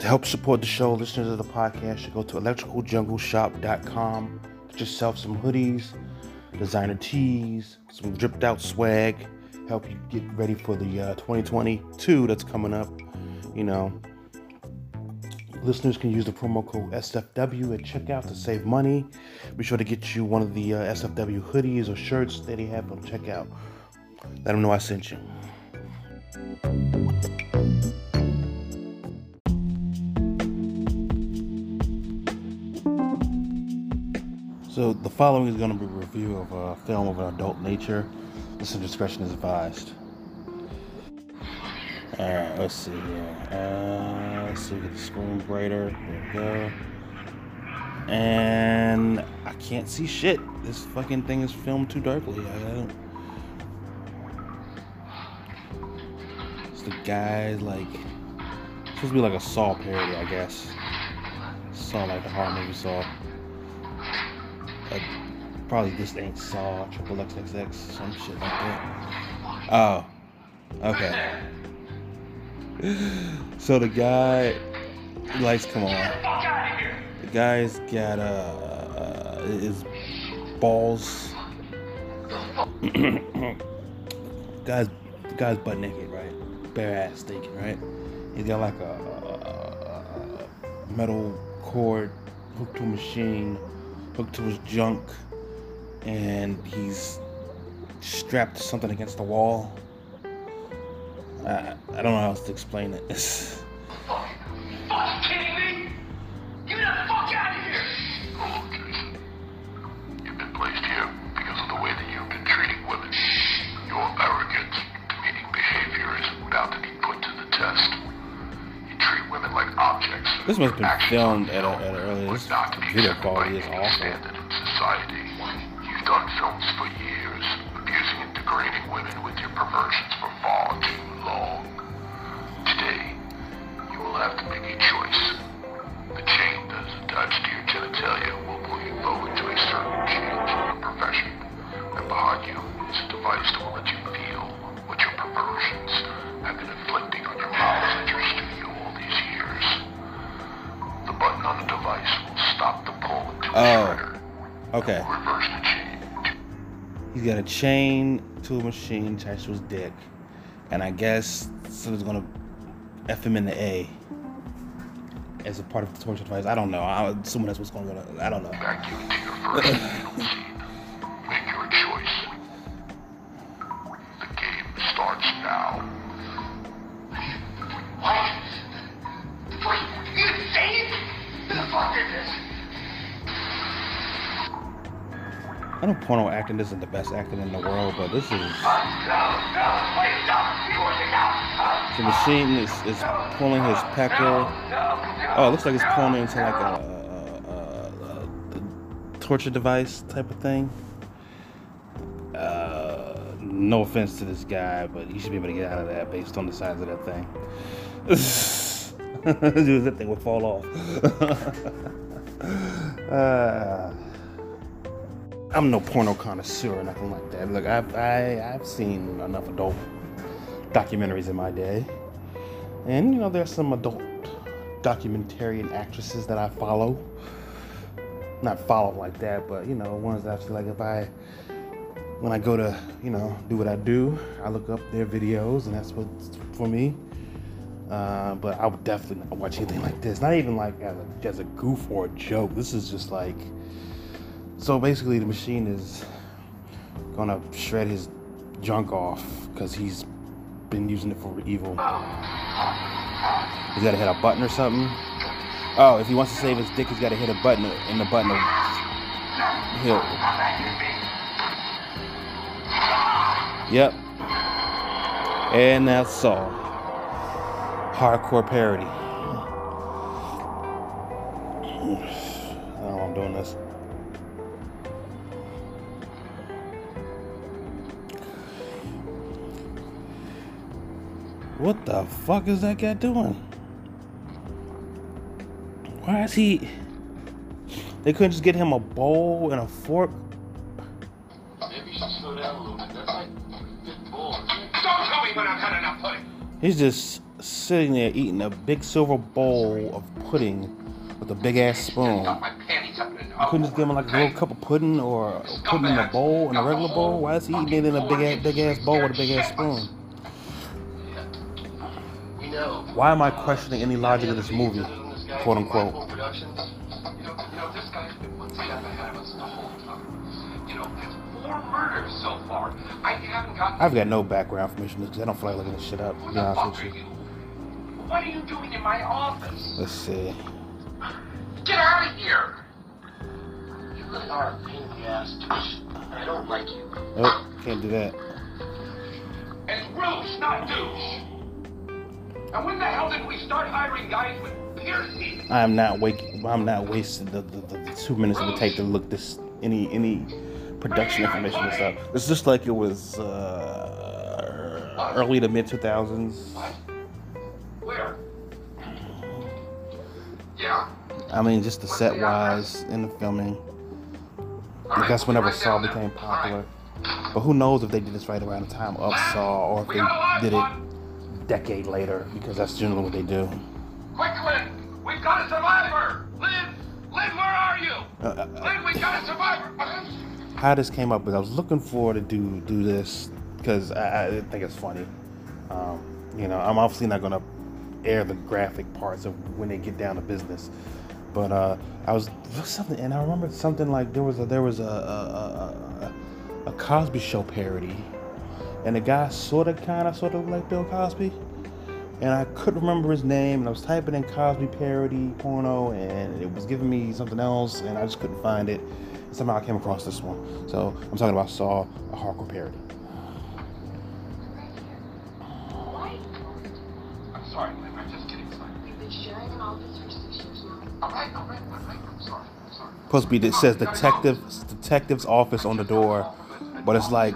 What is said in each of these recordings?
To help support the show, listeners of the podcast should go to electricaljungleshop.com. Get yourself some hoodies, designer tees, some dripped out swag. Help you get ready for the uh, 2022 that's coming up. You know, listeners can use the promo code SFW at checkout to save money. Be sure to get you one of the uh, SFW hoodies or shirts that they have on checkout. Let them know I sent you. So the following is going to be a review of a film of an adult nature. Listener discretion is advised. Alright, let's see here. Uh, let's see, get the screen brighter. There we go. And I can't see shit. This fucking thing is filmed too darkly. It's the guy like supposed to be like a Saw parody, I guess. Saw like the horror movie Saw. Uh, probably this ain't Saw Triple XXX, some shit like that. Oh, okay. So the guy, lights come on. The guy's got uh, uh his balls. guy's guy's butt naked, right? Bare ass naked, right? He's got like a, a, a metal cord hooked to a machine, hooked to his junk, and he's strapped to something against the wall. I, I don't know how else to explain it. must have been filmed at a- at an this video quality is awful. A chain to a machine to his dick, and I guess someone's gonna f him in the A as a part of the torture device. I don't know. I'm assuming that's what's going on. I don't know. I know porno acting isn't the best acting in the world, but this is the machine is, is pulling his pecker. Oh, it looks like it's pulling into like a, a, a, a torture device type of thing. Uh, no offense to this guy, but he should be able to get out of that based on the size of that thing. Dude, that thing would fall off. uh, I'm no porno connoisseur or nothing like that. Look, I've I, I've seen enough adult documentaries in my day, and you know there's some adult documentarian actresses that I follow. Not follow like that, but you know ones that I feel like if I when I go to you know do what I do, I look up their videos, and that's what's for me. Uh, but I would definitely not watch anything like this. Not even like as a, as a goof or a joke. This is just like so basically, the machine is gonna shred his junk off because he's been using it for evil. He's gotta hit a button or something. Oh, if he wants to save his dick, he's gotta hit a button, and the button will. Yep. And that's all. Hardcore parody. I don't know I'm doing this. What the fuck is that guy doing? Why is he? They couldn't just get him a bowl and a fork. Maybe you should slow down a little bit. That's like fifth ball. Don't tell me when I've had enough pudding! He's just sitting there eating a big silver bowl of pudding with a big ass spoon. Got my panties up in an Couldn't just give him like a little cup of pudding or pudding in a bowl in a regular bowl. Why is he eating it in a big ass big ass bowl with a big ass spoon? Why am I questioning any logic of this movie, quote unquote? Productions. You know, you know, this guy's been one step ahead of us the whole time. You know, there's four murders so far. I haven't gotten. I've got no background information because I don't feel like looking this shit up. To be honest with you. What are you doing in my office? Let's see. Get out of here! You really are a pain in the ass, douche. I don't like you. Oh, can't do that. It's Bruce, not douche. And when the hell did we start hiring guys with piercings? I am not wake. I'm not wasting the, the, the, the two minutes it would take to look this any any production information this up. It's just like it was uh, early to mid two thousands. What? Where? Yeah. I mean, just the set wise in the filming. I guess whenever Saw became popular. But who knows if they did this right around the time of Saw or if they did it decade later because that's generally what they do. Quick, Lynn! We've got a survivor! Lynn! Lynn, where are you? Uh, uh, Lynn, we got a survivor! how this came up is I was looking forward to do do this because I, I think it's funny. Um, you know, I'm obviously not gonna air the graphic parts of when they get down to business, but uh, I was something, and I remember something like there was a there was a a, a, a Cosby Show parody, and the guy sort of kind of sort of like Bill Cosby. And I couldn't remember his name, and I was typing in Cosby parody porno, and it was giving me something else, and I just couldn't find it. Somehow I came across this one. So I'm talking about Saw, a hardcore parody. I'm sorry, Lynn. I'm just getting excited. We've been sharing an office for six years now. All right, all right, all right. I'm sorry. Sorry. Supposed to be it says detective detective's office on the door, but it's like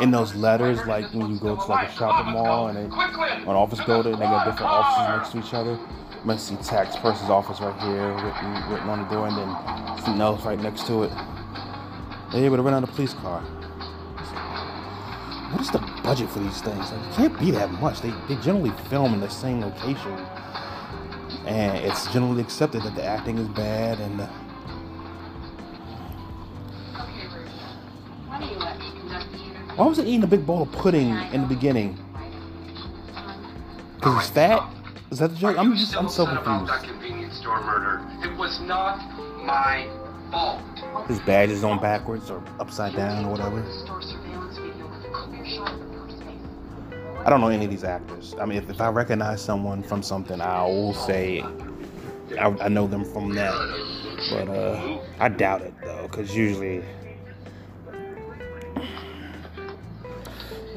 In those letters, like when you go to like a shopping mall and they an office building, and they got different offices next to each other. You might see tax person's office right here written, written on the door, and then something else right next to it. They're able to rent out a police car. What is the budget for these things? Like, it can't be that much. They, they generally film in the same location, and it's generally accepted that the acting is bad and the, why was it eating a big bowl of pudding in the beginning? Because it's fat? Is that the joke? I'm just I'm so confused. It was not my fault. His badge is on backwards or upside down or whatever. I don't know any of these actors. I mean, if, if I recognize someone from something, I will say I, I know them from that. But uh, I doubt it though, because usually.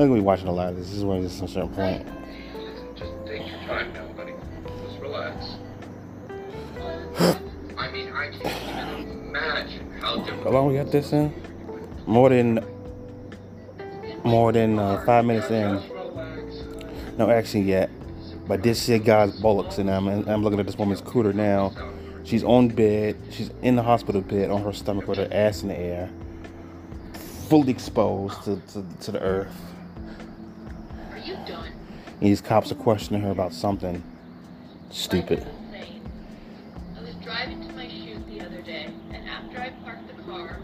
I'm gonna be watching a lot of this. This is when it's a certain point. Just take your time now, buddy. Just relax. I mean, I can't even imagine how difficult. How long we got this in? More than more than uh, five minutes in. No action yet. But this shit guy's bullocks and I'm I'm looking at this woman's cooter now. She's on bed. She's in the hospital bed on her stomach with her ass in the air, fully exposed to, to, to the earth. These cops are questioning her about something stupid. Life is insane. I was driving to my shoot the other day, and after I parked the car,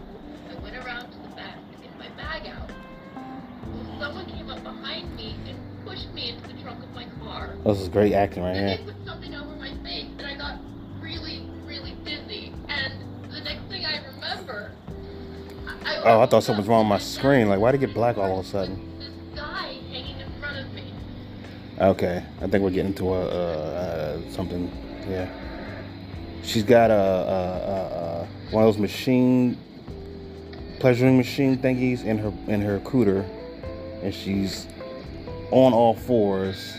I went around to the back to get my bag out. Well, someone came up behind me and pushed me into the trunk of my car. Oh, this is great acting right And here. something over my face, and I got really, really dizzy. And the next thing I remember, I, Oh, I thought something was wrong with my screen. Like, why'd it get black all of a sudden? Okay, I think we're getting to a, uh, uh, something. Yeah, she's got a, a, a, one of those machine pleasuring machine thingies in her in her cooter, and she's on all fours.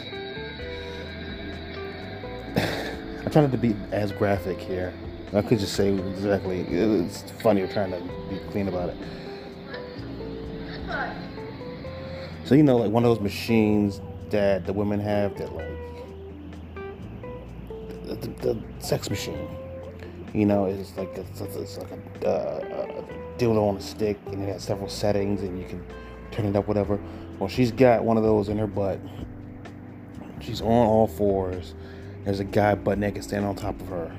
I'm trying not to be as graphic here. I could just say exactly. It's funny. I'm trying to be clean about it. So you know, like one of those machines that the women have that like the, the, the sex machine. You know, it's like a, it's, like a, uh, a dildo on a stick, and it has several settings, and you can turn it up, whatever. Well, she's got one of those in her butt. She's on all fours. There's a guy butt naked standing on top of her.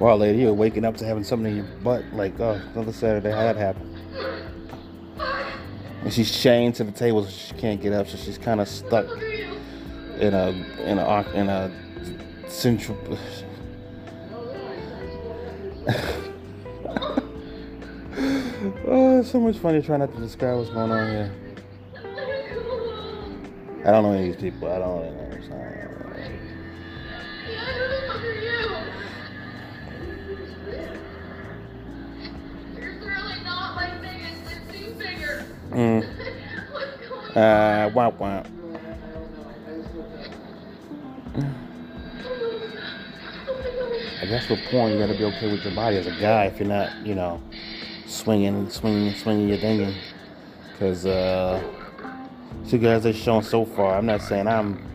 Wow, lady, you're waking up to having something in your butt. Like, oh, another Saturday, how that happened? And she's chained to the table, so she can't get up. So she's kind of stuck in a in a in a central. oh, it's so much funny trying not to describe what's going on here. I don't know any of these people. I don't know. Mm, uh, womp womp. I guess with porn, you gotta be okay with your body as a guy if you're not, you know, swinging, and swinging, and swinging your thing. Because, uh, two guys they've shown so far, I'm not saying I'm,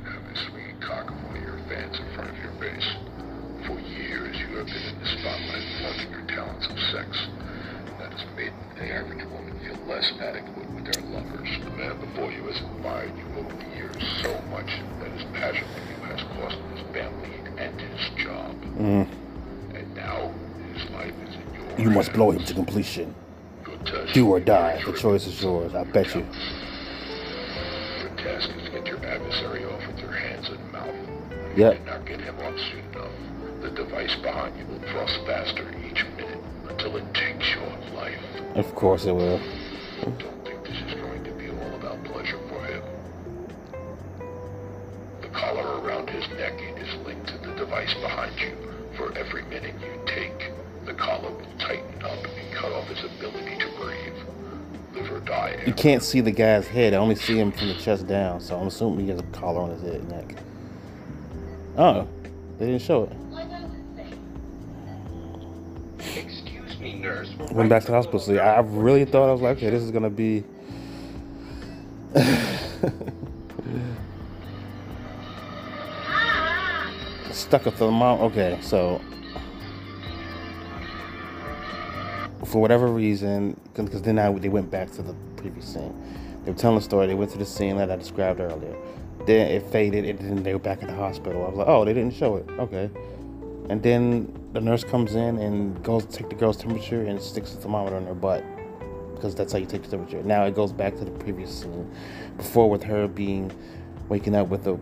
you must blow him to completion. Do or die. The choice is yours. I bet you. Your task is to get your adversary off with your hands and mouth. If Yep. you cannot get him off soon enough, the device behind you will thrust faster each minute until it takes your life. Of course it will. Can't see the guy's head. I only see him from the chest down, so I'm assuming he has a collar on his head and neck. Oh, they didn't show it. What does it say? Excuse me, nurse. Went back to the hospital. See, I really thought I was like, okay, this is gonna be. Stuck a thermometer. Okay, so for whatever reason, because then I, they went back to the previous scene. They were telling the story. They went to the scene that I described earlier. Then it faded, and then they were back at the hospital. I was like, oh, they didn't show it. Okay. And then the nurse comes in and goes take the girl's temperature and sticks the thermometer in her butt because that's how you take the temperature. Now it goes back to the previous scene before with her being waking up with a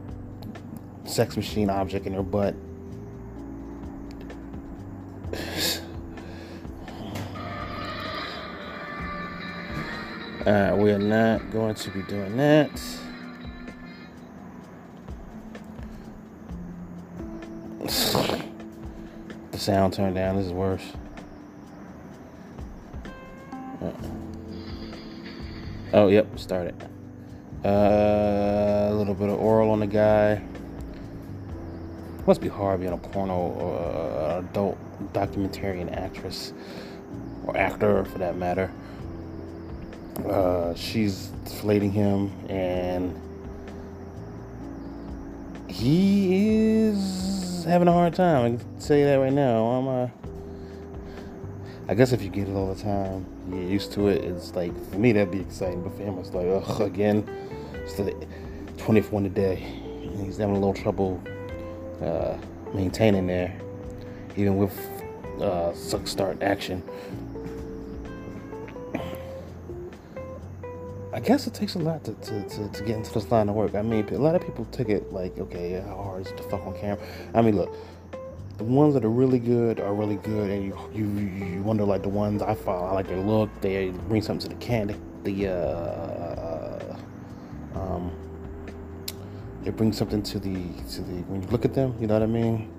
sex machine object in her butt. Uh, we are not going to be doing that. The sound turned down. This is worse. Uh, Oh, yep, started. Uh, a little bit of oral on the guy. Must be hard being a porno or uh, adult documentarian actress or actor, for that matter. Uh, she's flating him, and he is having a hard time. I can tell you that right now. I'm, uh, I guess if you get it all the time, you get used to it. It's like for me that'd be exciting, but for him it's like, ugh, again, it's the 20th one today. And he's having a little trouble uh, maintaining there, even with uh, suck start action. Guess it takes a lot to, to, to, to get into this line of work. I mean, a lot of people take it like, okay, how hard is it to fuck on camera? I mean, look, the ones that are really good are really good, and you you you wonder like the ones I follow. I like their look. They bring something to the can. The, the uh, um, it brings something to the to the when you look at them. You know what I mean?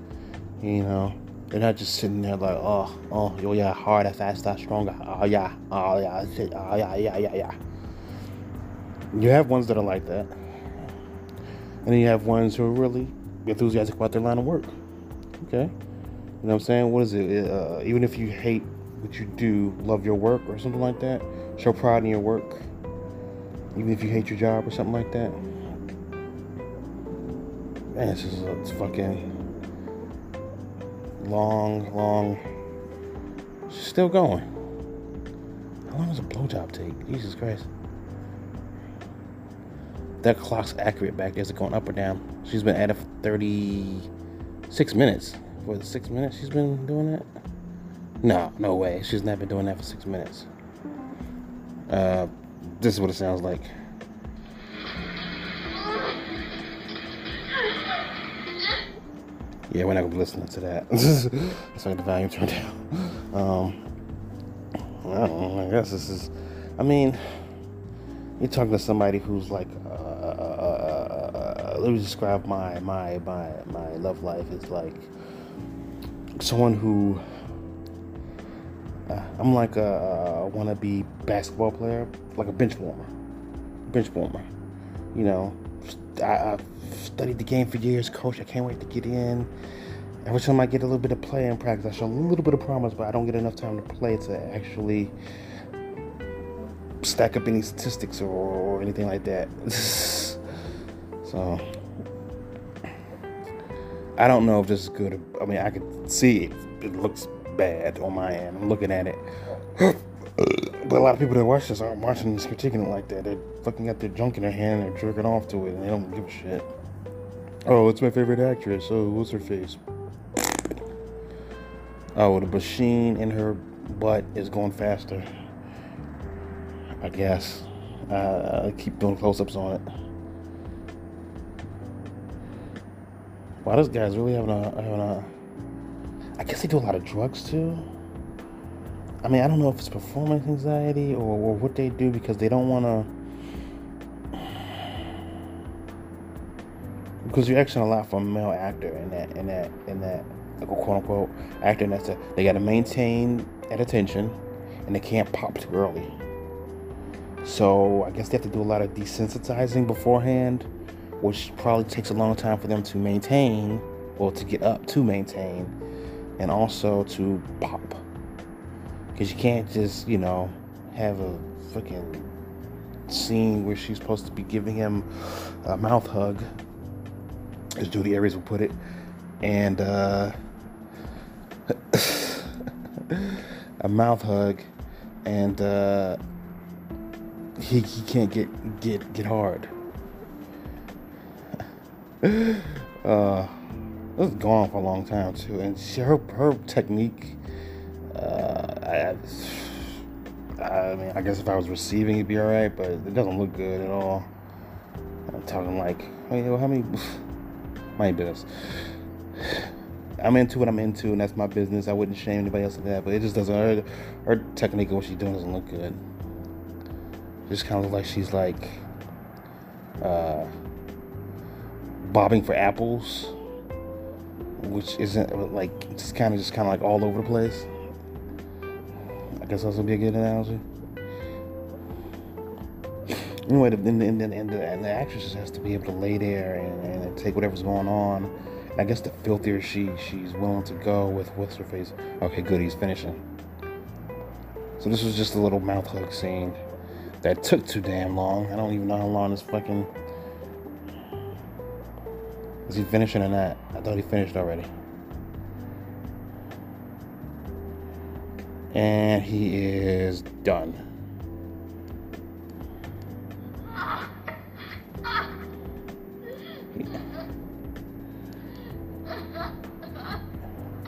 You know, they're not just sitting there like, oh, oh, yo, yeah, harder, faster, stronger. Oh yeah, oh yeah, shit. oh yeah, yeah, yeah, yeah. You have ones that are like that, and then you have ones who are really enthusiastic about their line of work. Okay, you know what I'm saying? What is it? Uh, even if you hate what you do, love your work or something like that. Show pride in your work, even if you hate your job or something like that. Man, it's just it's fucking long, long. She's still going. How long does a blowjob take? Jesus Christ. That clock's accurate back there. Is it going up or down? She's been at it for 36 minutes. For the six minutes she's been doing that? No, no way. She's not been doing that for six minutes. Uh, this is what it sounds like. Yeah, we're not gonna be listening to that. Let's the volume turned down. Um, I don't know. I guess this is. I mean, you're talking to somebody who's like. Let me describe my my my my love life. It's like someone who. Uh, I'm like a, a wannabe basketball player, like a bench warmer, bench warmer. You know, I, I've studied the game for years, coach. I can't wait to get in. Every time I get a little bit of play in practice, I show a little bit of promise, but I don't get enough time to play to actually stack up any statistics or, or anything like that. so I don't know if this is good. I mean, I can see it. It looks bad on my end. I'm looking at it. But a lot of people that watch this aren't watching this it like that. They're fucking got their junk in their hand and they're jerking off to it and they don't give a shit. Oh, it's my favorite actress. Oh, what's her face? Oh, the machine in her butt is going faster. I guess. Uh, I keep doing close ups on it. Wow, this guy's really having a, having a. I guess they do a lot of drugs too. I mean, I don't know if it's performance anxiety or, or what they do because they don't want to. Because you're asking a lot for a male actor in that, in that, in that, like quote unquote actor. And that's a, they got to maintain that attention, and they can't pop too early. So I guess they have to do a lot of desensitizing beforehand, which probably takes a long time for them to maintain, or to get up to maintain, and also to pop. Because you can't just, you know, have a fucking scene where she's supposed to be giving him a mouth hug, as Judy Aries would put it, and uh, a mouth hug, and uh, he, he can't get get get hard. uh, this has gone for a long time too, and she, her her technique uh, I, I mean, I guess if I was receiving, it'd be all right, but it doesn't look good at all. I'm talking like, I mean, how many, my business. I'm into what I'm into, and that's my business. I wouldn't shame anybody else for that, but it just doesn't. Her, her technique of what she's doing doesn't look good. Just kind of like she's like uh, bobbing for apples, which isn't like just kind of just kind of like all over the place. I guess that's would be a good analogy. Anyway, the, and, and, and, the, and the actress just has to be able to lay there and, and take whatever's going on. I guess the filthier she she's willing to go with what's her face. Okay, good, he's finishing. So this was just a little mouth hug scene that took too damn long. I don't even know how long this fucking. Is he finishing or not? I thought he finished already. And he is done.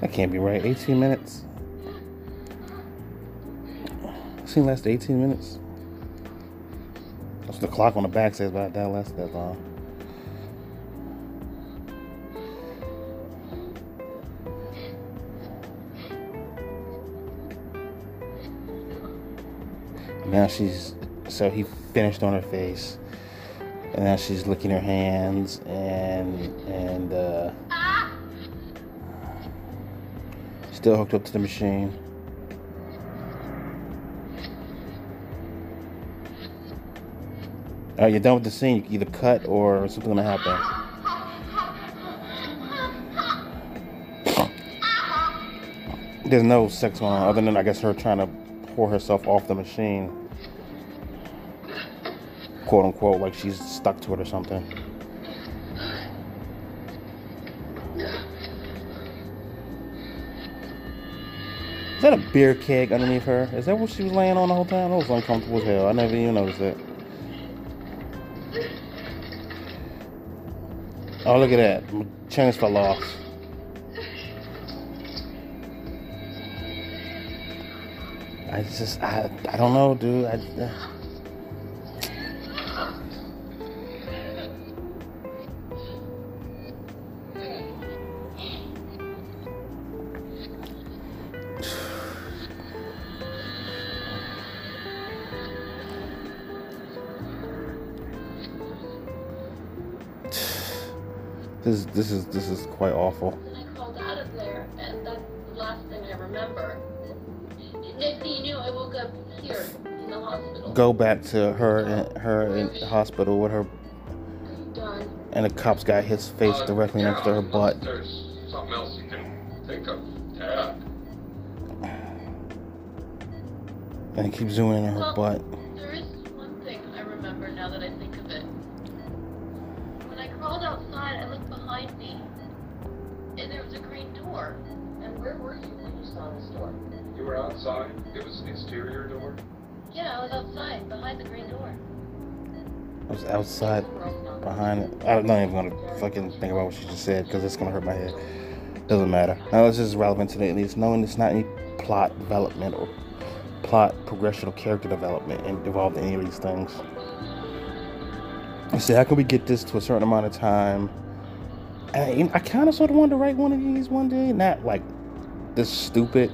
That can't be right. 18 minutes. Seen last 18 minutes. That's the clock on the back says, but that lasted that long. Now she's so he finished on her face, And now she's licking her hands and and uh, still hooked up to the machine. All right, you're done with the scene. You can either cut or something's gonna happen. There's no sex going on other than I guess her trying to pour herself off the machine. Quote unquote, like she's stuck to it or something. Is that a beer keg underneath her? Is that what she was laying on the whole time? That was uncomfortable as hell. I never even noticed that. Oh, look at that. My chains fell off. I just, I, I don't know, dude. I, uh... This, this is this is quite awful. Go back to her in, her in hospital with her, and the cops got his face directly next to her butt. Something else you can think of. And he keeps zooming in her butt. Outside behind it. I'm not even gonna fucking think about what she just said because it's gonna hurt my head. Doesn't matter. Now this is relevant to the at least knowing it's not any plot development or plot progression or character development involved in any of these things. I say, how can we get this to a certain amount of time? And I, I kind of sort of wanted to write one of these one day, not like this stupid.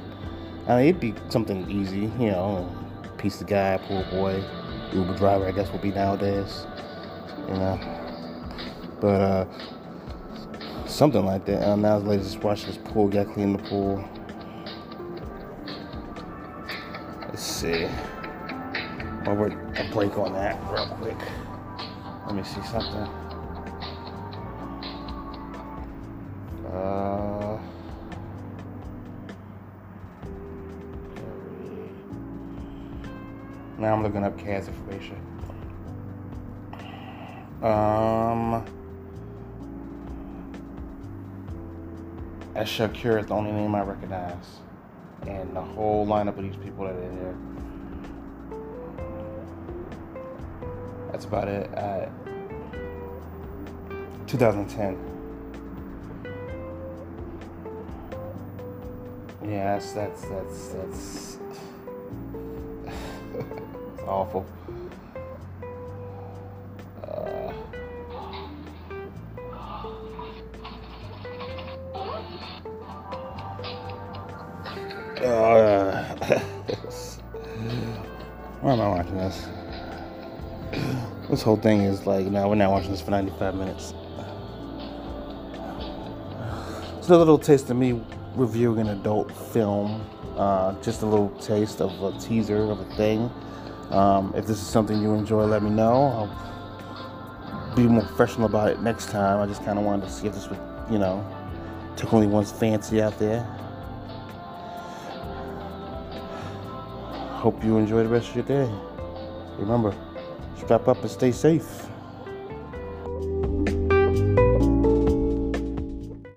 I mean, it'd be something easy, you know, piece of guy, poor boy, Uber driver, I guess would be nowadays, you know. But uh, something like that. Now the ladies just watch this pool, got clean the pool. Let's see. I'll work a break on that real quick. Let me see something. Uh, now I'm looking up Kaz information. Um, Asa Akira is the only name I recognize, and the whole lineup of these people that are in there. That's about it. Uh, 2010. Yeah, that's that's that's that's awful. Uh, why am I watching this? This whole thing is like, no, we're not watching this for 95 minutes. It's a little taste of me reviewing an adult film. Uh, just a little taste of a teaser of a thing. Um, if this is something you enjoy, let me know. I'll be more professional about it next time. I just kind of wanted to see if this would, you know, took only one's fancy out there. Hope you enjoy the rest of your day. Remember, strap up and stay safe.